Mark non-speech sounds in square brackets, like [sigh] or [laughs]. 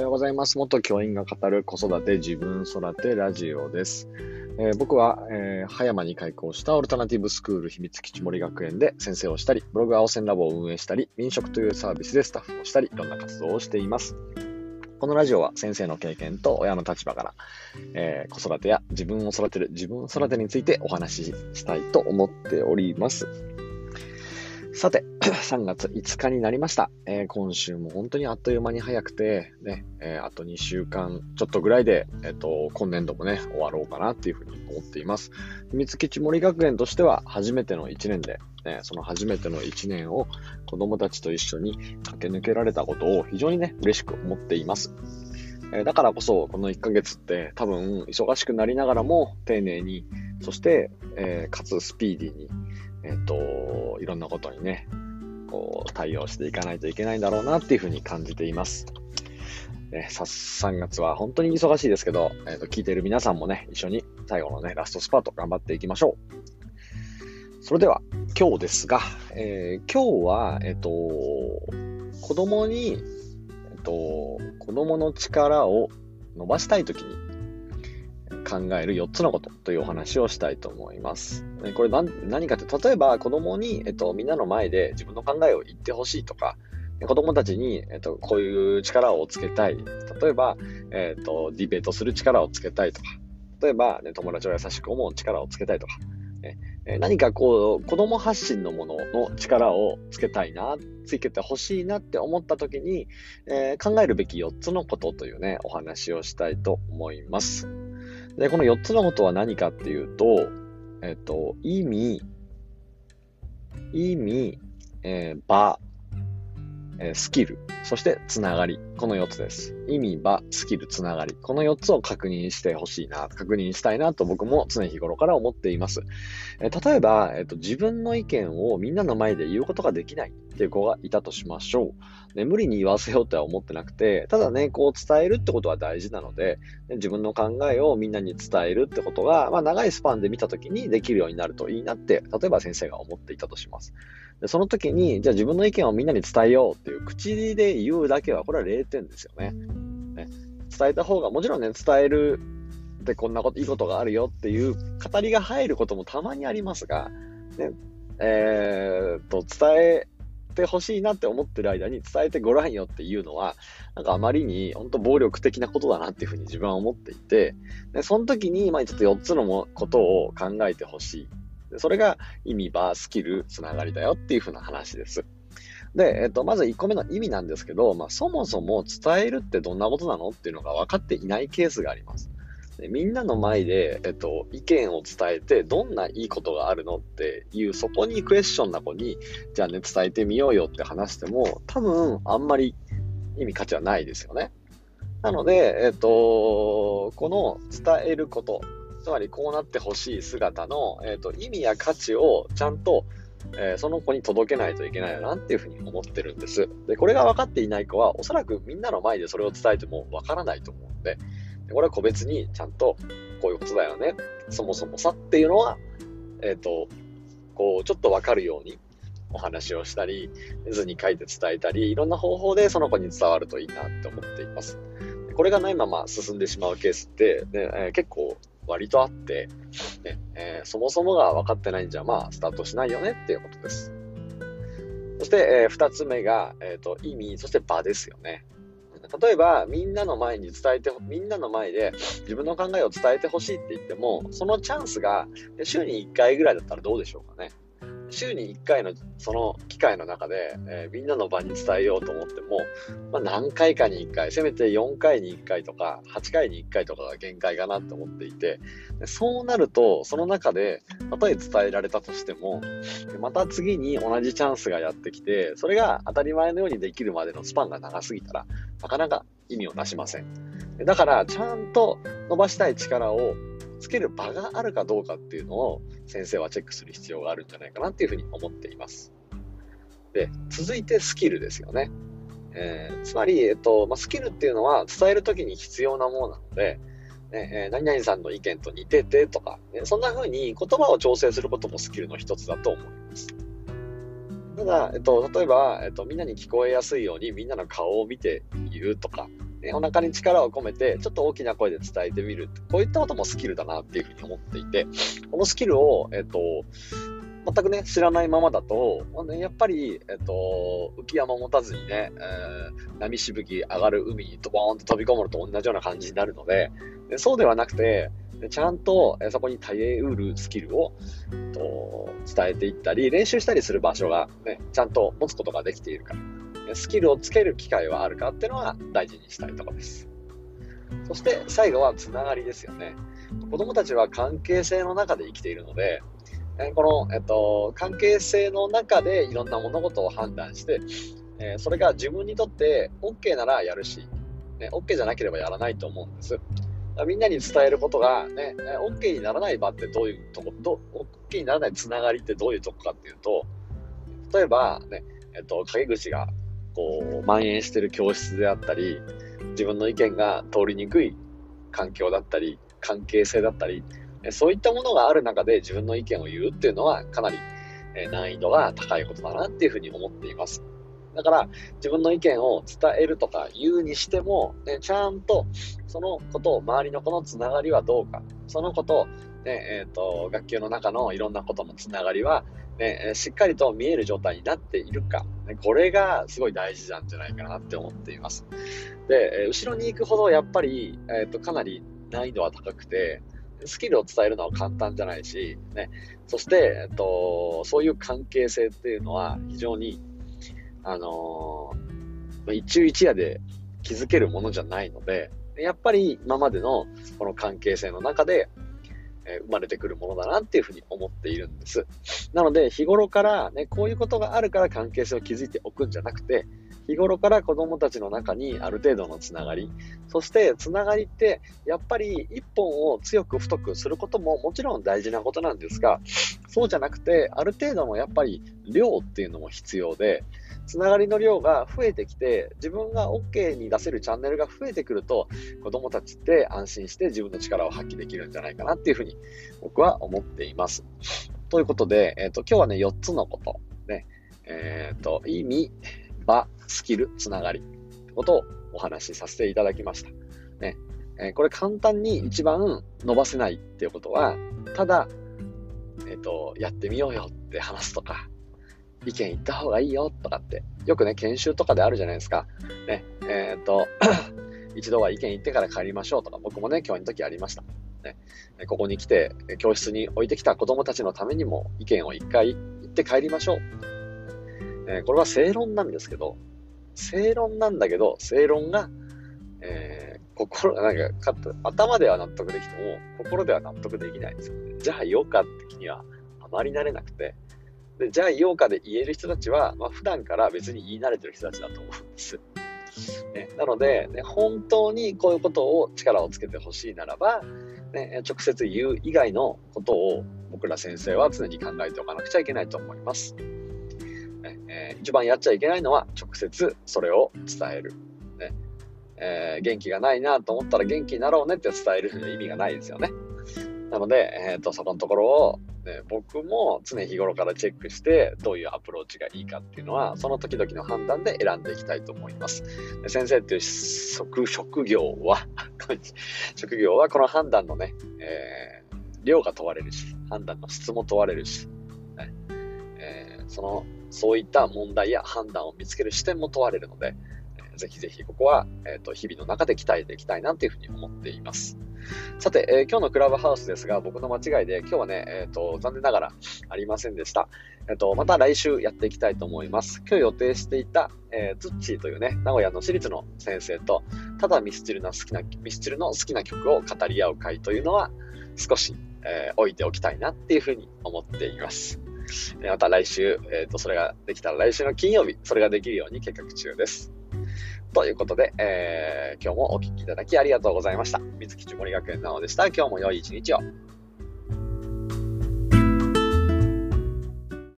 はようございます。元教員が語る子育て自分育てラジオです。えー、僕は、えー、葉山に開校したオルタナティブスクール秘密基地森学園で先生をしたり、ブログ青線ラボを運営したり、民食というサービスでスタッフをしたり、いろんな活動をしています。このラジオは先生の経験と親の立場から、えー、子育てや自分を育てる自分育てについてお話ししたいと思っております。さて、[clears throat] 3月5日になりました。えー、今週も本当にあっという間に早くて、ね、えー、あと2週間ちょっとぐらいで、え、ー、と、今年度もね、終わろうかなっていうふうに思っています。秘密基地森学園としては初めての1年で、ね、その初めての1年を子供たちと一緒に駆け抜けられたことを非常にね、嬉しく思っています。えだからこそ、この1ヶ月って多分忙しくなりながらも丁寧に、そして、えかつスピーディーに、えっ、と、いろんなことにね、こう、対応していかないといけないんだろうなっていうふうに感じています。ね、さ3月は本当に忙しいですけど、えーと、聞いている皆さんもね、一緒に最後のね、ラストスパート頑張っていきましょう。それでは、今日ですが、えー、今日は、えっ、と、子供に、えっ、と、子供の力を伸ばしたいときに、考える4つのことというお話をしたいと思います。これ何かって、例えば子供に、えっと、みんなの前で自分の考えを言ってほしいとか、子供たちに、えっと、こういう力をつけたい。例えば、えっと、ディベートする力をつけたいとか、例えば、ね、友達を優しく思う力をつけたいとか、ね、何かこう、子供発信のものの力をつけたいな、つけてほしいなって思った時に、えー、考えるべき4つのことというね、お話をしたいと思います。で、この4つのことは何かっていうと、えっと、意味、意味、えー、場、えー、スキル、そしてつながり。この4つです。意味、場、スキル、つながり。この4つを確認してほしいな、確認したいなと僕も常日頃から思っています。えー、例えば、えーと、自分の意見をみんなの前で言うことができないっていう子がいたとしましょう。ね、無理に言わせようとは思ってなくて、ただね、こう伝えるってことは大事なので、ね、自分の考えをみんなに伝えるってことが、まあ、長いスパンで見たときにできるようになるといいなって、例えば先生が思っていたとします。でその時に、じゃあ自分の意見をみんなに伝えようっていう口で言うだけは、これは0点ですよね。ね伝えた方が、もちろんね、伝えるってこんなこと、いいことがあるよっていう語りが入ることもたまにありますが、ね、えー、と、伝えてほしいなって思ってる間に伝えてごらんよっていうのは、なんかあまりに本当暴力的なことだなっていうふうに自分は思っていて、でその時に、まあちょっと4つのことを考えてほしい。それが意味、バー、スキル、つながりだよっていうふうな話です。で、えっと、まず1個目の意味なんですけど、まあ、そもそも伝えるってどんなことなのっていうのが分かっていないケースがあります。でみんなの前で、えっと、意見を伝えて、どんないいことがあるのっていう、そこにクエスチョンな子に、じゃあね、伝えてみようよって話しても、多分、あんまり意味価値はないですよね。なので、えっと、この伝えること、つまりこうなってほしい姿の、えっと、意味や価値をちゃんと、えー、その子に届けないといけないよなっていうふうに思ってるんです。で、これが分かっていない子は、おそらくみんなの前でそれを伝えても分からないと思うん、でこれは個別にちゃんとこういうことだよね。そもそもさっていうのは、えっ、ー、と、こう、ちょっとわかるようにお話をしたり、図に書いて伝えたり、いろんな方法でその子に伝わるといいなって思っています。これがないまま進んでしまうケースって、ねえー、結構割とあって、ねえー、そもそもが分かってないんじゃ、まあ、スタートしないよねっていうことです。そして、えー、二つ目が、えっ、ー、と、意味、そして場ですよね。例えば、みんなの前に伝えて、みんなの前で自分の考えを伝えてほしいって言っても、そのチャンスが週に1回ぐらいだったらどうでしょうかね。週に1回のその機会の中で、えー、みんなの場に伝えようと思っても、まあ、何回かに1回、せめて4回に1回とか、8回に1回とかが限界かなって思っていて、そうなると、その中で、たとえ伝えられたとしても、また次に同じチャンスがやってきて、それが当たり前のようにできるまでのスパンが長すぎたら、なかなか意味をなしません。だから、ちゃんと伸ばしたい力をつける場があるかどうかっていうのを先生はチェックする必要があるんじゃないかなっていうふうに思っています。で、続いてスキルですよね。えー、つまり、えっとまあ、スキルっていうのは伝えるときに必要なものなので、ねえー、何々さんの意見と似ててとか、ね、そんな風に言葉を調整することもスキルの一つだと思います。ただ、えっと、例えば、えっと、みんなに聞こえやすいようにみんなの顔を見て言うとか、ね、お腹に力を込めて、ちょっと大きな声で伝えてみる。こういったこともスキルだなっていうふうに思っていて、このスキルを、えっ、と、全くね、知らないままだと、まあね、やっぱり、えっと、浮き山持たずにね、えー、波しぶき上がる海にドボーンと飛び込むのと同じような感じになるので、でそうではなくて、ちゃんとそこに耐えうるスキルをえっと伝えていったり、練習したりする場所が、ね、ちゃんと持つことができているから、スキルをつける機会はあるかっていうのは大事にしたいところです。そして最後はつながりですよね。子供たちは関係性の中で生きているので、この、えっと、関係性の中でいろんな物事を判断して、え、それが自分にとって OK ならやるし、ね、OK じゃなければやらないと思うんです。みんなに伝えることが、ね、OK にならない場ってどういうとこ、ど OK にならないつながりってどういうとこかっていうと、例えば、ね、えっと、陰口が、こう、蔓延してる教室であったり、自分の意見が通りにくい環境だったり、関係性だったり、そういったものがある中で自分の意見を言うっていうのはかなり難易度が高いことだなっていうふうに思っています。だから自分の意見を伝えるとか言うにしても、ね、ちゃんとそのことを周りの子のつながりはどうか、そのことを、ねえーと、学級の中のいろんなことのつながりは、ね、しっかりと見える状態になっているか、これがすごい大事なんじゃないかなって思っています。で、後ろに行くほどやっぱり、えーとかなり難易度は高くて、スキルを伝えるのは簡単じゃないし、ね、そして、えっと、そういう関係性っていうのは非常に、あのー、一昼一夜で気づけるものじゃないので、やっぱり今までのこの関係性の中で、え生まれてくるものだなっていうふうに思っているんです。なので、日頃からね、こういうことがあるから関係性を築いておくんじゃなくて、日頃から子供たちの中にある程度のつながり、そしてつながりってやっぱり一本を強く太くすることももちろん大事なことなんですが、そうじゃなくてある程度のやっぱり量っていうのも必要で、つながりの量が増えてきて、自分が OK に出せるチャンネルが増えてくると、子供たちって安心して自分の力を発揮できるんじゃないかなっていうふうに僕は思っています。ということで、えっ、ー、と、今日はね、4つのこと、ね、えっ、ー、と、意味、場、スキル、つながりってことをお話しさせていただきました。ね。え、これ簡単に一番伸ばせないっていうことは、ただ、えっ、ー、と、やってみようよって話すとか、意見言った方がいいよとかって、よくね、研修とかであるじゃないですか。ね。えっ、と、[coughs] 一度は意見言ってから帰りましょうとか、僕もね、今日の時ありました。ね、ここに来て、教室に置いてきた子供たちのためにも意見を一回言って帰りましょう。えー、これは正論なんですけど、正論なんだけど、正論が、えー、心、なんか、頭では納得できても、心では納得できないんですよ。じゃあ言おうかって気にはあまりなれなくて、でじゃあ言おうかで言える人たちは、まあ、普段から別に言い慣れてる人たちだと思うんです。[laughs] ね、なので、ね、本当にこういうことを力をつけてほしいならば、ね、直接言う以外のことを僕ら先生は常に考えておかなくちゃいけないと思います。えー、一番やっちゃいけないのは直接それを伝える。ねえー、元気がないなと思ったら元気になろうねって伝える意味がないですよね。なので、えーと、そこのところを、ね、僕も常日頃からチェックしてどういうアプローチがいいかっていうのはその時々の判断で選んでいきたいと思います。先生っていう職 [laughs] 職業は職業はこの判断のね、えー、量が問われるし判断の質も問われるし、ねえー、そのそういった問題や判断を見つける視点も問われるので、ぜひぜひここは、えーと、日々の中で鍛えていきたいなというふうに思っています。さて、えー、今日のクラブハウスですが、僕の間違いで、今日はね、えっ、ー、と、残念ながらありませんでした。えっ、ー、と、また来週やっていきたいと思います。今日予定していた、えー、ツッチーというね、名古屋の私立の先生と、ただミスチルの好きな、ミスチルの好きな曲を語り合う会というのは、少し、えー、置いておきたいなっていうふうに思っています。また来週、えっ、と、それができたら来週の金曜日、それができるように計画中です。ということで、えー、今日もお聴きいただきありがとうございました。水木森学園なのでした。今日も良い一日を。